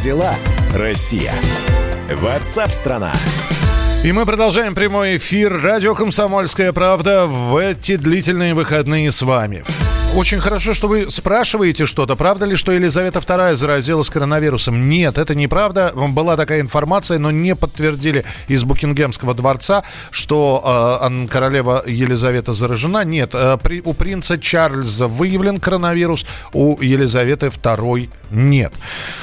дела, Россия? Ватсап-страна! И мы продолжаем прямой эфир. Радио «Комсомольская правда» в эти длительные выходные с вами. Очень хорошо, что вы спрашиваете что-то. Правда ли, что Елизавета II заразилась коронавирусом? Нет, это неправда. Была такая информация, но не подтвердили из Букингемского дворца, что э, королева Елизавета заражена. Нет, э, при, у принца Чарльза выявлен коронавирус, у Елизаветы II нет.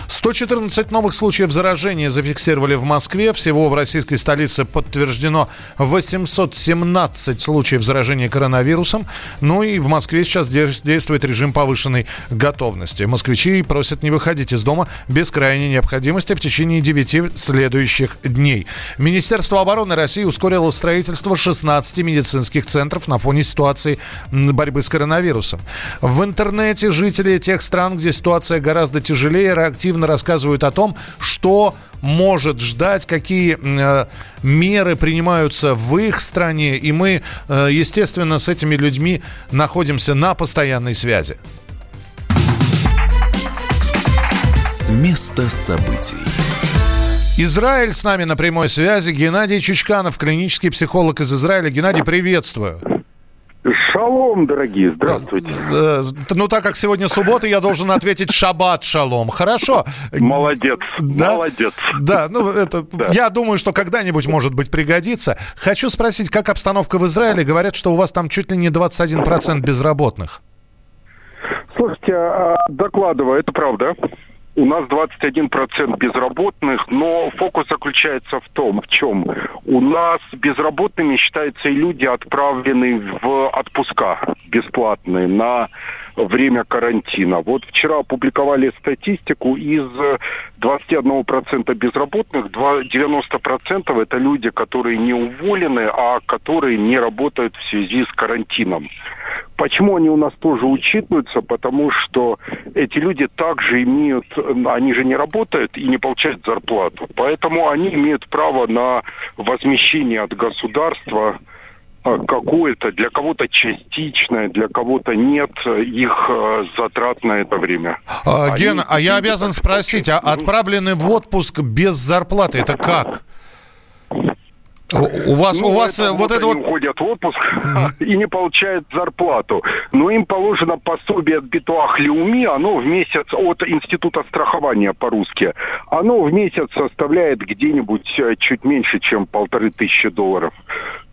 114 новых случаев заражения зафиксировали в Москве. Всего в российской столице подтверждено 817 случаев заражения коронавирусом. Ну и в Москве сейчас действует режим повышенной готовности. Москвичи просят не выходить из дома без крайней необходимости в течение 9 следующих дней. Министерство обороны России ускорило строительство 16 медицинских центров на фоне ситуации борьбы с коронавирусом. В интернете жители тех стран, где ситуация гораздо тяжелее, активно рассказывают о том, что может ждать, какие э, меры принимаются в их стране. И мы, э, естественно, с этими людьми находимся на постоянной связи. С места событий. Израиль с нами на прямой связи. Геннадий Чучканов, клинический психолог из Израиля. Геннадий, приветствую. Шалом, дорогие, здравствуйте. Ну, так как сегодня суббота, я должен ответить шаббат шалом. Хорошо. Молодец, да? молодец. Да, ну, это, да. я думаю, что когда-нибудь, может быть, пригодится. Хочу спросить, как обстановка в Израиле? Говорят, что у вас там чуть ли не 21% безработных. Слушайте, а, докладываю, это правда. У нас 21% безработных, но фокус заключается в том, в чем у нас безработными считаются и люди, отправленные в отпуска бесплатные на время карантина. Вот вчера опубликовали статистику, из 21% безработных 90% это люди, которые не уволены, а которые не работают в связи с карантином. Почему они у нас тоже учитываются? Потому что эти люди также имеют, они же не работают и не получают зарплату. Поэтому они имеют право на возмещение от государства а, какое-то, для кого-то частичное, для кого-то нет их э, затрат на это время. А, Ген, а я обязан спросить, а отправлены в отпуск без зарплаты, это как? У вас, ну, у вас это, вот, вот это вот... уходят в отпуск mm-hmm. и не получают зарплату. Но им положено пособие от Битуах Леуми, оно в месяц, от Института страхования по-русски, оно в месяц составляет где-нибудь э, чуть меньше, чем полторы тысячи долларов.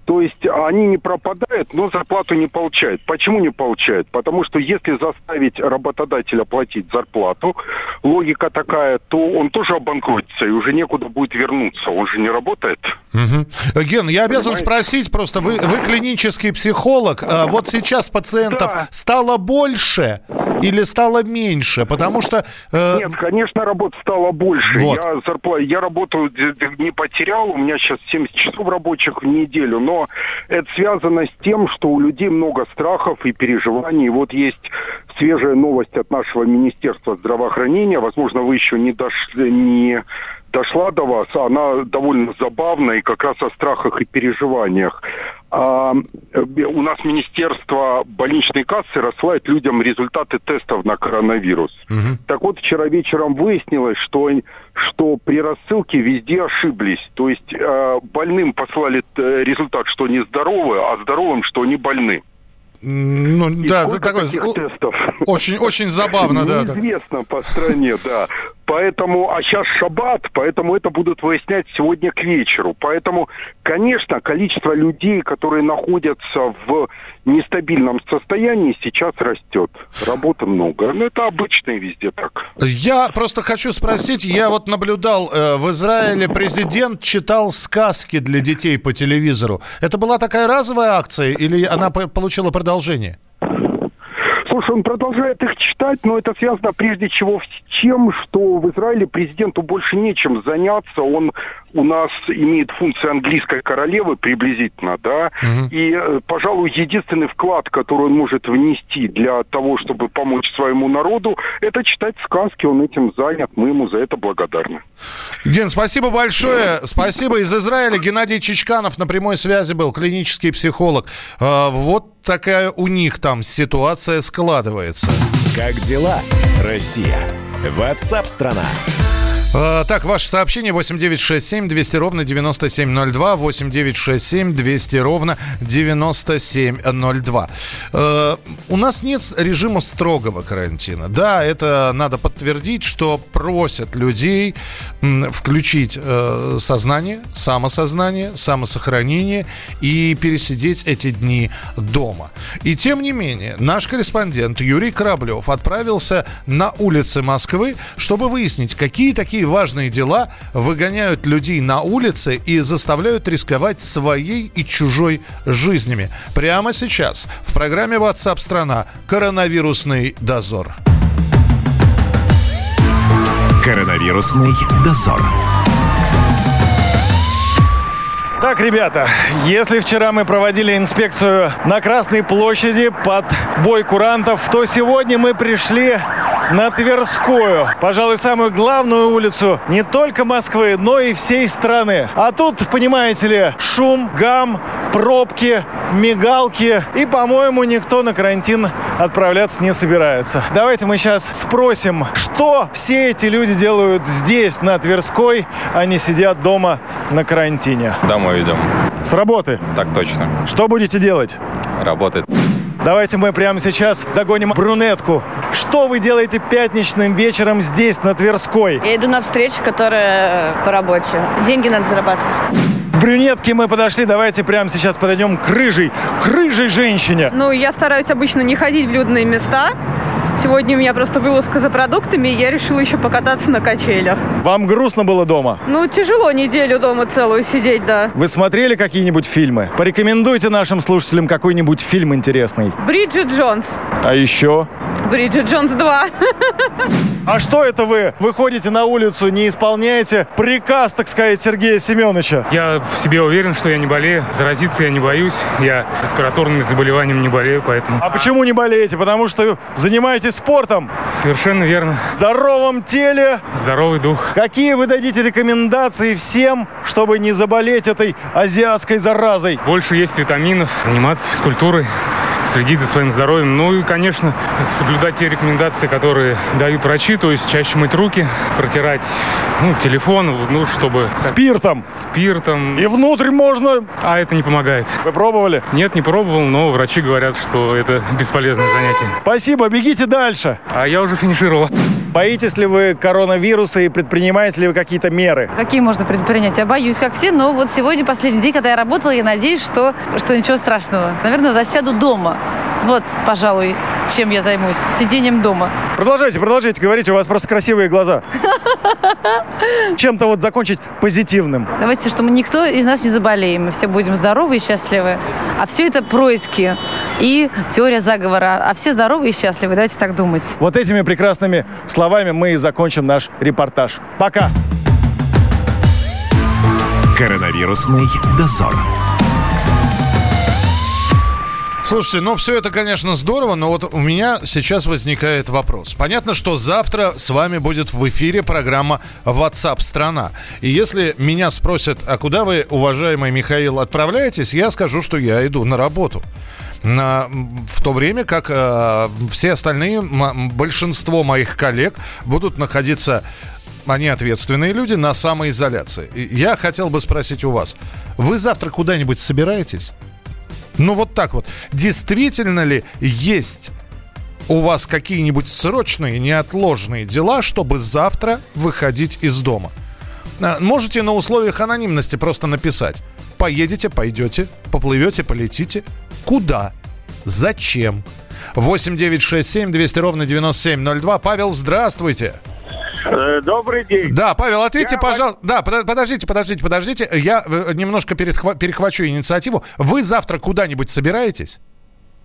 То есть они не пропадают, но зарплату не получают. Почему не получают? Потому что если заставить работодателя платить зарплату, логика такая, то он тоже обанкротится и уже некуда будет вернуться. Он же не работает. Угу. Ген, я обязан Понимаете? спросить просто, вы, вы клинический психолог, а вот сейчас пациентов да. стало больше или стало меньше? Потому что... Э... Нет, конечно, работы стало больше. Вот. Я, зарплату, я работаю не потерял, у меня сейчас 70 часов рабочих в неделю, но но это связано с тем, что у людей много страхов и переживаний. Вот есть свежая новость от нашего Министерства здравоохранения. Возможно, вы еще не дошли, не дошла до вас, она довольно забавная и как раз о страхах и переживаниях. А, у нас Министерство больничной кассы рассылает людям результаты тестов на коронавирус. Угу. Так вот, вчера вечером выяснилось, что, что при рассылке везде ошиблись. То есть э, больным послали э, результат, что они здоровы, а здоровым, что они больны. Ну, и да, такой, тестов? Очень, очень забавно, да. Неизвестно по стране, да. Поэтому, а сейчас шаббат, поэтому это будут выяснять сегодня к вечеру. Поэтому, конечно, количество людей, которые находятся в нестабильном состоянии, сейчас растет. Работы много. Но это обычно и везде так. Я просто хочу спросить, я вот наблюдал э, в Израиле, президент читал сказки для детей по телевизору. Это была такая разовая акция или она получила продолжение? Слушай, он продолжает их читать, но это связано прежде всего с тем, что в Израиле президенту больше нечем заняться. Он у нас имеет функции английской королевы приблизительно, да, угу. и, э, пожалуй, единственный вклад, который он может внести для того, чтобы помочь своему народу, это читать сказки. Он этим занят, мы ему за это благодарны. Ген, спасибо большое. Спасибо из Израиля. Геннадий Чичканов на прямой связи был, клинический психолог. А, вот такая у них там ситуация складывается. Как дела, Россия? Ватсап-страна! Э, так, ваше сообщение 8967 200 ровно 9702, 8967 200 ровно 9702. Э, у нас нет режима строгого карантина. Да, это надо подтвердить, что просят людей включить э, сознание, самосознание, самосохранение и пересидеть эти дни дома. И тем не менее, наш корреспондент Юрий Кораблев отправился на улицы Москвы, чтобы выяснить, какие такие такие важные дела выгоняют людей на улицы и заставляют рисковать своей и чужой жизнями. Прямо сейчас в программе WhatsApp страна коронавирусный дозор. Коронавирусный дозор. Так, ребята, если вчера мы проводили инспекцию на Красной площади под бой курантов, то сегодня мы пришли на Тверскую. Пожалуй, самую главную улицу не только Москвы, но и всей страны. А тут, понимаете ли, шум, гам, пробки, мигалки. И, по-моему, никто на карантин отправляться не собирается. Давайте мы сейчас спросим, что все эти люди делают здесь, на Тверской, а не сидят дома на карантине. Домой идем. С работы? Так точно. Что будете делать? Работать. Давайте мы прямо сейчас догоним брюнетку. Что вы делаете пятничным вечером здесь, на Тверской? Я иду на встречу, которая по работе. Деньги надо зарабатывать. Брюнетки мы подошли, давайте прямо сейчас подойдем к рыжей, к рыжей женщине. Ну, я стараюсь обычно не ходить в людные места, Сегодня у меня просто вылазка за продуктами, и я решила еще покататься на качелях. Вам грустно было дома? Ну, тяжело неделю дома целую сидеть, да. Вы смотрели какие-нибудь фильмы? Порекомендуйте нашим слушателям какой-нибудь фильм интересный. Бриджит Джонс. А еще? Бриджит Джонс 2. А что это вы выходите на улицу, не исполняете приказ, так сказать, Сергея Семеновича? Я в себе уверен, что я не болею. Заразиться я не боюсь. Я респираторными заболеваниями не болею, поэтому... А почему не болеете? Потому что занимаетесь спортом? Совершенно верно. В здоровом теле? Здоровый дух. Какие вы дадите рекомендации всем, чтобы не заболеть этой азиатской заразой? Больше есть витаминов, заниматься физкультурой, следить за своим здоровьем. Ну и, конечно, соблюдать те рекомендации, которые дают врачи, то есть чаще мыть руки, протирать ну, телефон, ну, чтобы... Спиртом? Спиртом. И внутрь можно? А это не помогает. Вы пробовали? Нет, не пробовал, но врачи говорят, что это бесполезное занятие. Спасибо, бегите дальше. А я уже финишировал. Боитесь ли вы коронавируса и предпринимаете ли вы какие-то меры? Какие можно предпринять? Я боюсь, как все, но вот сегодня последний день, когда я работала, я надеюсь, что, что ничего страшного. Наверное, засяду дома. Вот, пожалуй, чем я займусь. Сидением дома. Продолжайте, продолжайте говорить, у вас просто красивые глаза. Чем-то вот закончить позитивным. Давайте, чтобы никто из нас не заболеем. Мы все будем здоровы и счастливы. А все это происки и теория заговора. А все здоровы и счастливы. Давайте так думать. Вот этими прекрасными словами мы и закончим наш репортаж. Пока! Коронавирусный дозор. Слушайте, ну все это, конечно, здорово, но вот у меня сейчас возникает вопрос. Понятно, что завтра с вами будет в эфире программа WhatsApp страна. И если меня спросят, а куда вы, уважаемый Михаил, отправляетесь, я скажу, что я иду на работу. На, в то время как э, все остальные, большинство моих коллег будут находиться они ответственные люди на самоизоляции. Я хотел бы спросить у вас, вы завтра куда-нибудь собираетесь? Ну вот так вот. Действительно ли есть у вас какие-нибудь срочные, неотложные дела, чтобы завтра выходить из дома? А, можете на условиях анонимности просто написать. Поедете, пойдете, поплывете, полетите. Куда? Зачем? 8 9 6 7 200 ровно 9702. Павел, здравствуйте. Э, добрый день. Да, Павел, ответьте, я пожалуйста. Да, подождите, подождите, подождите. Я э, немножко перехвачу инициативу. Вы завтра куда-нибудь собираетесь?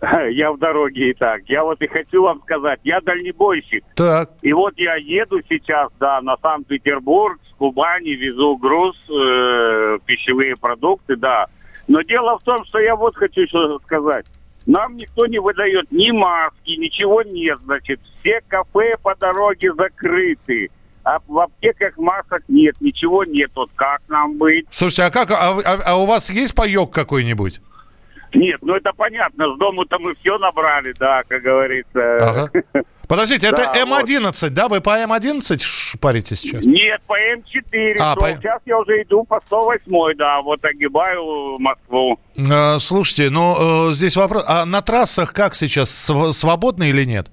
Я в дороге и так. Я вот и хочу вам сказать, я дальнебойщик. Так. И вот я еду сейчас, да, на Санкт-Петербург, с Кубани, везу груз, э, пищевые продукты, да. Но дело в том, что я вот хочу что сказать. Нам никто не выдает ни маски, ничего нет, значит. Все кафе по дороге закрыты. А в аптеках масок нет, ничего нет. Вот как нам быть? Слушайте, а как, а, а, а у вас есть паек какой-нибудь? Нет, ну это понятно, с дому-то мы все набрали, да, как говорится. Ага. Подождите, это Да, М11, да? Вы по М11 шпарите сейчас? Нет, по М4. А, шел. по- Сейчас я уже иду по 108, да, вот огибаю Москву. Э, Слушайте, ну э, здесь вопрос. А на трассах как сейчас? Св- Свободно или нет?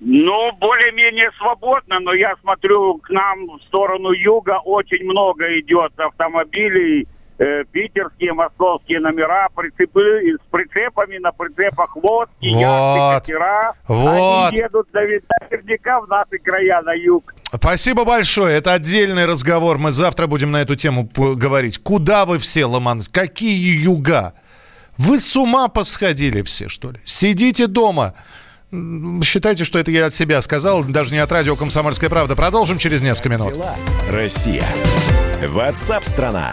Ну, более-менее свободно, но я смотрю, к нам в сторону юга очень много идет автомобилей, э, питерские, московские номера, прицепы, с прицепами, на прицепах лодки, Вот. яхты, катера. Вот. Они едут навер- наверняка в наши края, на юг. Спасибо большое. Это отдельный разговор. Мы завтра будем на эту тему говорить. Куда вы все ломанулись? Какие юга? Вы с ума посходили все, что ли? Сидите дома. Считайте, что это я от себя сказал, даже не от радио «Комсомольская правда». Продолжим через несколько минут. Россия. Ватсап-страна.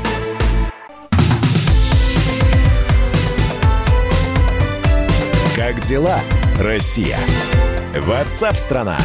Дела, Россия? Ватсап-страна!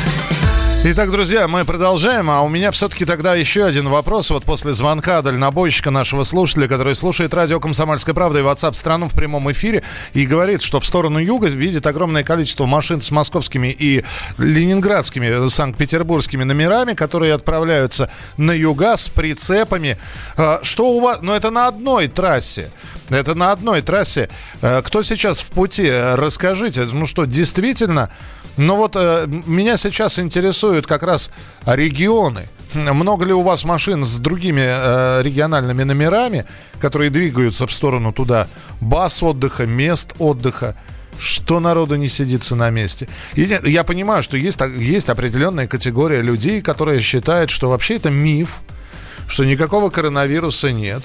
Итак, друзья, мы продолжаем, а у меня все-таки тогда еще один вопрос. Вот после звонка дальнобойщика нашего слушателя, который слушает радио «Комсомольская правда» и WhatsApp страну в прямом эфире, и говорит, что в сторону юга видит огромное количество машин с московскими и ленинградскими, санкт-петербургскими номерами, которые отправляются на юга с прицепами. А, Что у вас... Ну, это на одной трассе. Это на одной трассе. Э, Кто сейчас в пути? Э, Расскажите. Ну что, действительно... Ну вот э, меня сейчас интересуют как раз регионы. Много ли у вас машин с другими э, региональными номерами, которые двигаются в сторону туда? Баз отдыха, мест отдыха. Что народу не сидится на месте? И я понимаю, что есть, есть определенная категория людей, которые считают, что вообще это миф, что никакого коронавируса нет.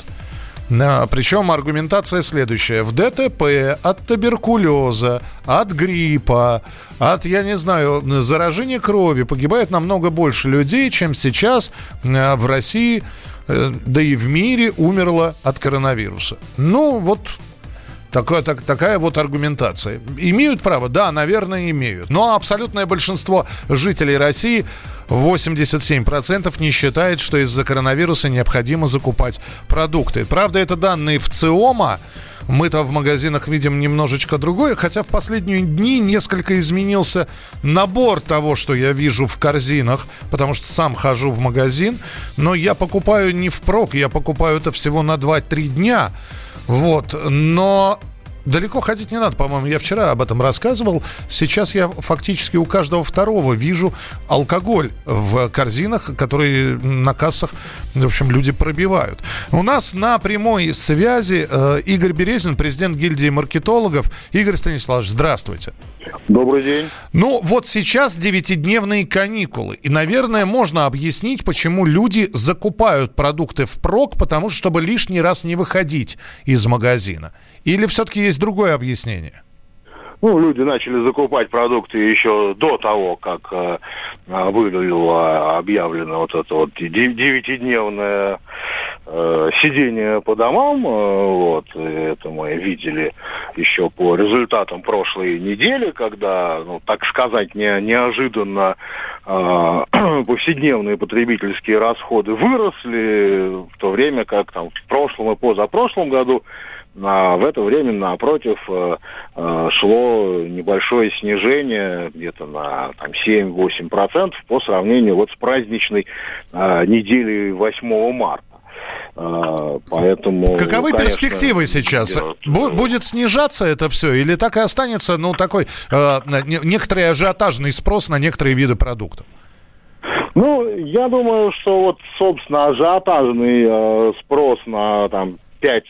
Причем аргументация следующая. В ДТП от туберкулеза, от гриппа, от, я не знаю, заражения крови погибает намного больше людей, чем сейчас э, в России, э, да и в мире умерло от коронавируса. Ну, вот Такое, так, такая вот аргументация. Имеют право? Да, наверное, имеют. Но абсолютное большинство жителей России, 87%, не считает, что из-за коронавируса необходимо закупать продукты. Правда, это данные в ЦИОМа. Мы-то в магазинах видим немножечко другое, хотя в последние дни несколько изменился набор того, что я вижу в корзинах, потому что сам хожу в магазин, но я покупаю не впрок, я покупаю это всего на 2-3 дня. Вот, но далеко ходить не надо, по-моему, я вчера об этом рассказывал. Сейчас я фактически у каждого второго вижу алкоголь в корзинах, которые на кассах, в общем, люди пробивают. У нас на прямой связи э, Игорь Березин, президент гильдии маркетологов. Игорь Станиславович, здравствуйте. Добрый день. Ну, вот сейчас девятидневные каникулы. И, наверное, можно объяснить, почему люди закупают продукты впрок, потому что, чтобы лишний раз не выходить из магазина. Или все-таки есть другое объяснение? Ну, люди начали закупать продукты еще до того, как э, было объявлено вот это вот де- девятидневное э, сидение по домам. э, вот, это мы видели еще по результатам прошлой недели, когда, ну, так сказать, не, неожиданно э, повседневные потребительские расходы выросли, в то время как там в прошлом и позапрошлом году а в это время, напротив, э, э, шло небольшое снижение где-то на там, 7-8% по сравнению вот с праздничной э, неделей 8 марта. Поэтому, Каковы ну, конечно, перспективы сейчас? Бу- Будет снижаться это все? Или так и останется, ну, такой э, не- некоторый ажиотажный спрос на некоторые виды продуктов? Ну, я думаю, что вот, собственно, ажиотажный э, спрос на там пять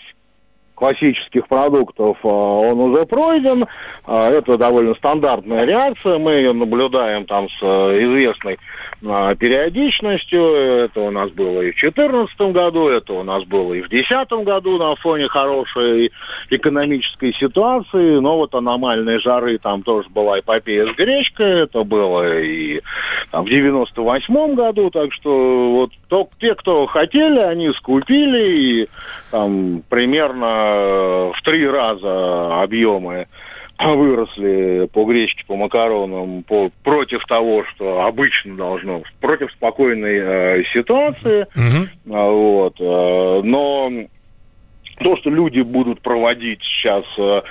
классических продуктов, э, он уже пройден. Э, Это довольно стандартная реакция. Мы ее наблюдаем там с э, известной периодичностью. Это у нас было и в 2014 году, это у нас было и в 2010 году на фоне хорошей экономической ситуации. Но вот аномальные жары там тоже была эпопея с гречкой. Это было и там, в 98 году. Так что вот то, те, кто хотели, они скупили. И там примерно в три раза объемы выросли по гречке, по макаронам, по, против того, что обычно должно, против спокойной э, ситуации. Угу. Вот, э, но то, что люди будут проводить сейчас э,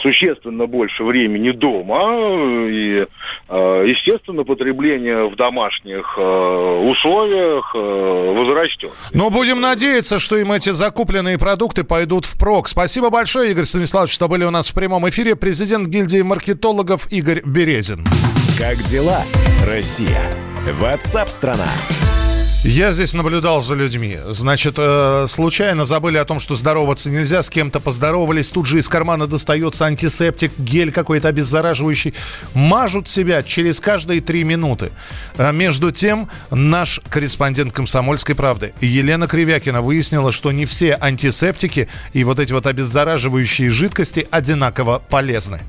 существенно больше времени дома, и, э, естественно, потребление в домашних э, условиях возрастет. Но будем надеяться, что им эти закупленные продукты пойдут впрок. Спасибо большое, Игорь Станиславович, что были у нас в прямом эфире. Президент гильдии маркетологов Игорь Березин. Как дела, Россия? Ватсап-страна! Я здесь наблюдал за людьми. Значит, э, случайно забыли о том, что здороваться нельзя, с кем-то поздоровались, тут же из кармана достается антисептик, гель какой-то обеззараживающий. Мажут себя через каждые три минуты. А между тем, наш корреспондент «Комсомольской правды» Елена Кривякина выяснила, что не все антисептики и вот эти вот обеззараживающие жидкости одинаково полезны.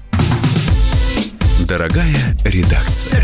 Дорогая редакция.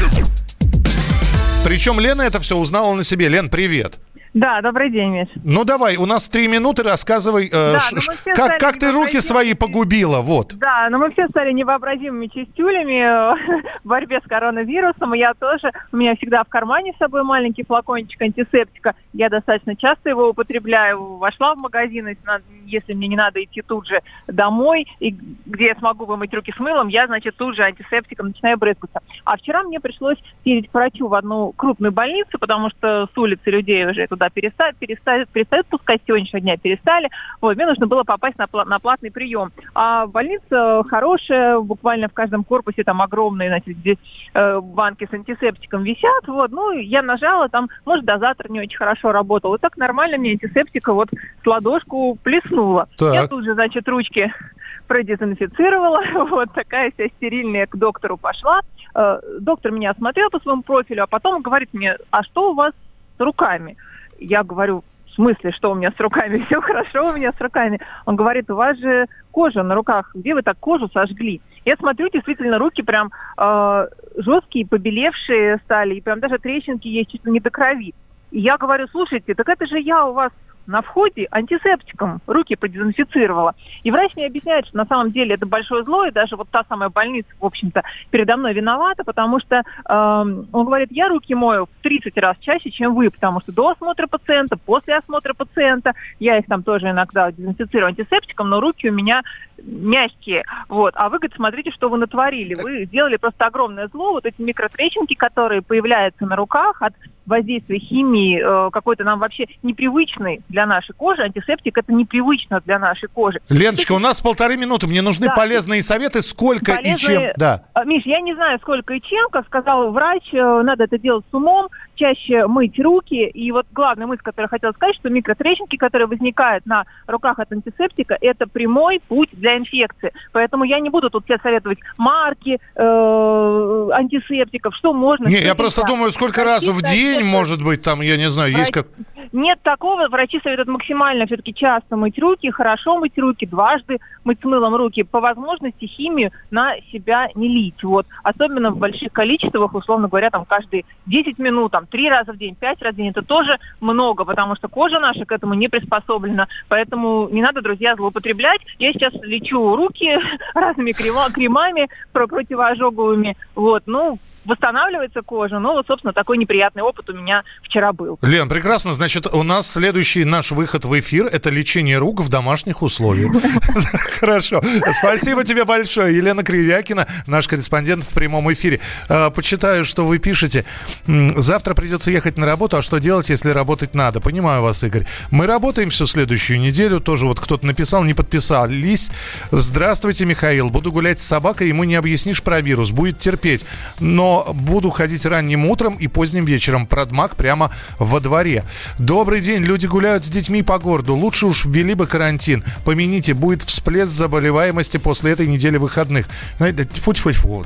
Причем Лена это все узнала на себе. Лен, привет. Да, добрый день, Миш. Ну давай, у нас три минуты, рассказывай, э, Да, ш- ну, как, как ты руки свои погубила, вот. Да, но мы все стали невообразимыми частюлями э, в борьбе с коронавирусом. И я тоже, у меня всегда в кармане с собой маленький флакончик антисептика. Я достаточно часто его употребляю. Вошла в магазин, если, надо- если мне не надо идти тут же домой, и где я смогу вымыть руки с мылом, я, значит, тут же антисептиком начинаю брызгаться. А вчера мне пришлось ездить к врачу в одну крупную больницу, потому что с улицы людей уже туда перестают, перестают, перестают пускать сегодняшнего дня, перестали. Вот, мне нужно было попасть на, на платный прием. А больница хорошая, буквально в каждом корпусе там огромные, значит, здесь э, банки с антисептиком висят. Вот, ну, я нажала, там, может, дозатор не очень хорошо работал. Вот так нормально мне антисептика вот с ладошку плеснула. Так. Я тут же, значит, ручки продезинфицировала, вот такая вся стерильная к доктору пошла. Э, доктор меня осмотрел по своему профилю, а потом говорит мне, а что у вас с руками? Я говорю, в смысле, что у меня с руками? Все хорошо у меня с руками. Он говорит, у вас же кожа на руках, где вы так кожу сожгли? Я смотрю, действительно, руки прям э, жесткие, побелевшие стали, и прям даже трещинки есть чуть ли не до крови. И я говорю, слушайте, так это же я у вас на входе антисептиком руки продезинфицировала. И врач мне объясняет, что на самом деле это большое зло, и даже вот та самая больница, в общем-то, передо мной виновата, потому что эм, он говорит, я руки мою в 30 раз чаще, чем вы, потому что до осмотра пациента, после осмотра пациента, я их там тоже иногда дезинфицирую антисептиком, но руки у меня мягкие. Вот. А вы, говорит, смотрите, что вы натворили. Вы сделали просто огромное зло. Вот эти микротрещинки, которые появляются на руках от воздействия химии, э, какой-то нам вообще непривычный для нашей кожи. Антисептик это непривычно для нашей кожи. Леночка, у нас полторы минуты, мне нужны Да. полезные советы, сколько и чем. Полезные- Да. А, Миш, я не знаю, сколько и чем, как сказал врач, э, надо это делать с умом, чаще мыть руки. И вот главная мысль, которую я хотела сказать, что микротрещинки, которые возникают на руках от антисептика, это прямой путь для инфекции. Поэтому я не буду тут тебе советовать марки э, антисептиков, что можно. Не, я просто думаю, сколько раз в день, может быть, там, я не знаю, есть как... Нет такого. Врачи советуют максимально все-таки часто мыть руки, хорошо мыть руки, дважды мыть с мылом руки. По возможности химию на себя не лить. Вот. Особенно в больших количествах, условно говоря, там каждые 10 минут, там три раза в день, пять раз в день. Это тоже много, потому что кожа наша к этому не приспособлена. Поэтому не надо, друзья, злоупотреблять. Я сейчас лечу руки разными крема- кремами про- противоожоговыми. Вот. Ну, восстанавливается кожа. Ну, вот, собственно, такой неприятный опыт у меня вчера был. Лен, прекрасно. Значит, у нас следующий наш выход в эфир – это лечение рук в домашних условиях. Хорошо. Спасибо тебе большое. Елена Кривякина, наш корреспондент в прямом эфире. Э, Почитаю, что вы пишете. Завтра придется ехать на работу. А что делать, если работать надо? Понимаю вас, Игорь. Мы работаем всю следующую неделю. Тоже вот кто-то написал, не подписались. Здравствуйте, Михаил. Буду гулять с собакой, ему не объяснишь про вирус. Будет терпеть. Но буду ходить ранним утром и поздним вечером. Продмаг прямо во дворе. Добрый день. Люди гуляют с детьми по городу. Лучше уж ввели бы карантин. Помяните, будет всплеск заболеваемости после этой недели выходных. Знаете, тьфу тьфу тьфу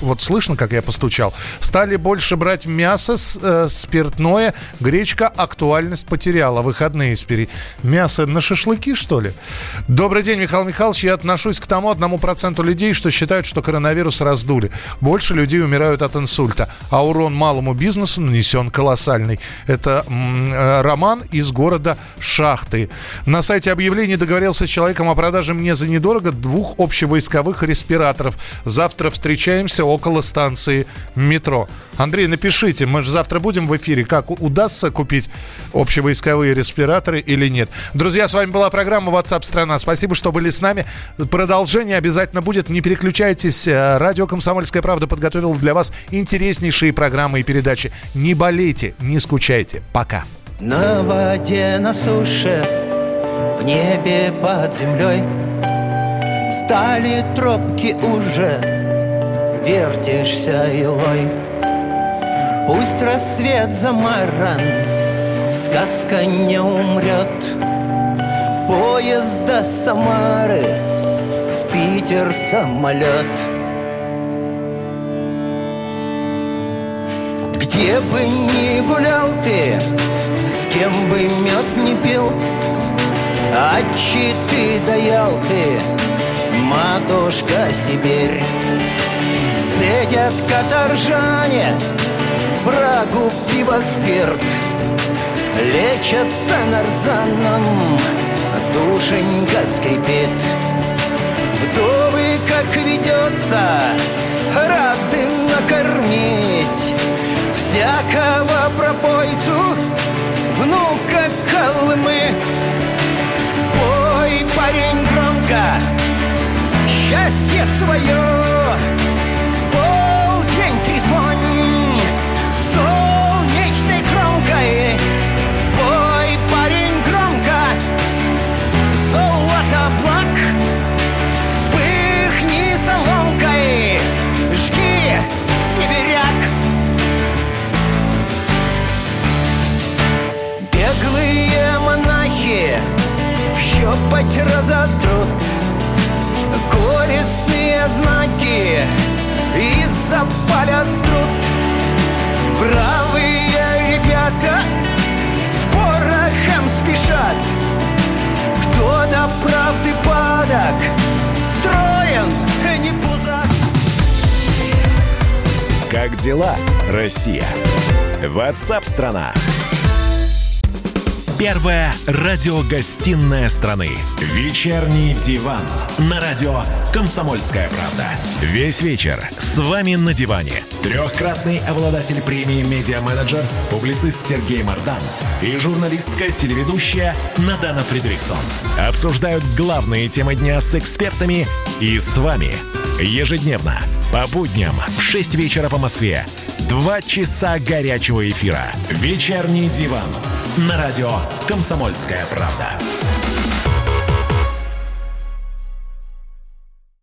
вот слышно, как я постучал, стали больше брать мясо, с- э, спиртное, гречка актуальность потеряла. Выходные спери. Мясо на шашлыки, что ли? Добрый день, Михаил Михайлович. Я отношусь к тому одному проценту людей, что считают, что коронавирус раздули. Больше людей умирают от инсульта, а урон малому бизнесу нанесен колоссальный. Это э, Роман из города Шахты. На сайте объявлений договорился с человеком о продаже мне за недорого двух общевойсковых респираторов. Завтра встречаемся около станции метро. Андрей, напишите, мы же завтра будем в эфире, как удастся купить общевойсковые респираторы или нет. Друзья, с вами была программа WhatsApp страна. Спасибо, что были с нами. Продолжение обязательно будет. Не переключайтесь. Э, Радио Комсомольская правда подготовила для вас интереснейшие программы и передачи. Не болейте, не скучайте. Пока. На воде, на суше, в небе под землей Стали тропки уже, вертишься илой. Пусть рассвет замаран, сказка не умрет. Поезд до Самары, в Питер самолет. Где бы ни гулял ты, с кем бы мед не пил А ты даял ты, матушка Сибирь Цедят каторжане, брагу, пиво, спирт. Лечатся нарзаном, душенька скрипит. Вдовы, как ведется, рады накормить. Всякого пропойцу, внука Колымы Пой, парень, громко, счастье свое Как дела, Россия? WhatsApp страна. Первая радиогостинная страны. Вечерний диван. На радио «Комсомольская правда». Весь вечер с вами на диване. Трехкратный обладатель премии «Медиа-менеджер», публицист Сергей Мардан и журналистка-телеведущая Надана Фридриксон. Обсуждают главные темы дня с экспертами и с вами. Ежедневно, по будням в 6 вечера по Москве. Два часа горячего эфира. Вечерний диван. На радио «Комсомольская правда».